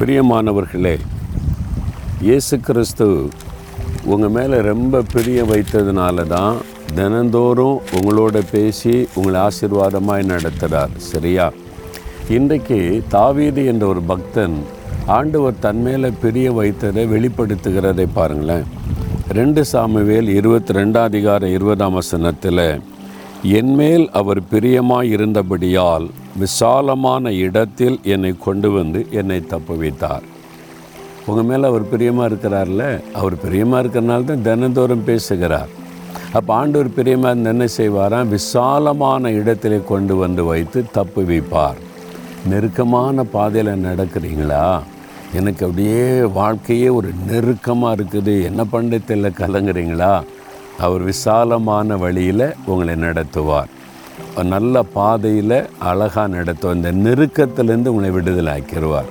பிரியமானவர்களே இயேசு கிறிஸ்து உங்கள் மேலே ரொம்ப பிரிய வைத்ததுனால தான் தினந்தோறும் உங்களோட பேசி உங்களை ஆசீர்வாதமாய் நடத்துகிறார் சரியா? இன்றைக்கு தாவீது என்ற ஒரு பக்தன் ஆண்டவர் தன்மேலே பிரிய வைத்ததை வெளிப்படுத்துகிறதை பாருங்களேன். ரெண்டு சாமுவேல் இருபத்தி ரெண்டாம் அதிகாரம் இருபதாம் வசனத்தில் என்மேல் அவர் பிரியமாய் இருந்தபடியால் விசாலமான இடத்தில் என்னை கொண்டு வந்து என்னை தப்பு வைத்தார். உங்கள் மேலே அவர் பிரியமாக இருக்கிறார்ல? அவர் பிரியமாக இருக்கிறனால தான் தினந்தோறும் பேசுகிறார். அப்போ ஆண்டவர் பிரியமாக இருந்து என்ன செய்வாராம்? விசாலமான இடத்திலே கொண்டு வந்து வைத்து தப்பு வைப்பார். நெருக்கமான பாதையில் நடக்கிறீங்களா? எனக்கு அப்படியே வாழ்க்கையே ஒரு நெருக்கமாக இருக்குது. என்ன பண்டத்தில் கலங்குறீங்களா? அவர் விசாலமான வழியில் உங்களை நடத்துவார். நல்ல பாதையில் அழகாக நடத்தும் இந்த நெருக்கத்திலேருந்து உங்களை விடுதலை ஆக்கிடுவார்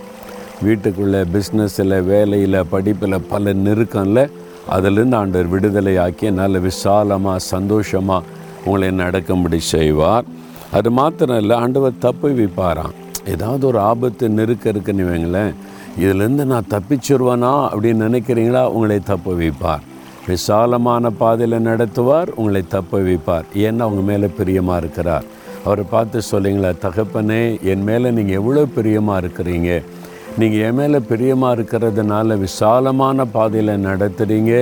வீட்டுக்குள்ளே பிஸ்னஸில் வேலையில் படிப்பில் பல நெருக்கம்ல அதிலிருந்து ஆண்டவர் விடுதலை ஆக்கி நல்ல விசாலமாக சந்தோஷமாக உங்களை நடக்கும்படி செய்வார். அது மாத்திரம் இல்லை ஆண்டவர் தப்பு வைப்பாராம். ஏதாவது ஒரு ஆபத்து நெருக்க இருக்குன்னு வைங்களேன் இதுலேருந்து நான் தப்பிச்சிருவேனா அப்படின்னு நினைக்கிறீங்களா? உங்களை தப்பு வைப்பார். விசாலமான பாதையில் நடத்துவார் உங்களை தப்ப வைப்பார் ஏன்னா அவங்க மேலே பிரியமாக இருக்கிறார். அவரை பார்த்து சொல்லிங்களா தகப்பனே என் மேலே நீங்கள் எவ்வளோ பிரியமாக இருக்கிறீங்க? நீங்கள் என் மேலே பிரியமாக இருக்கிறதுனால விசாலமான பாதையில் நடத்துகிறீங்க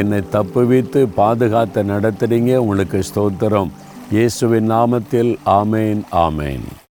என்னை தப்பு வைத்து பாதுகாத்து நடத்துகிறீங்க உங்களுக்கு ஸ்தோத்திரம். இயேசுவின் நாமத்தில் ஆமேன் ஆமேன்.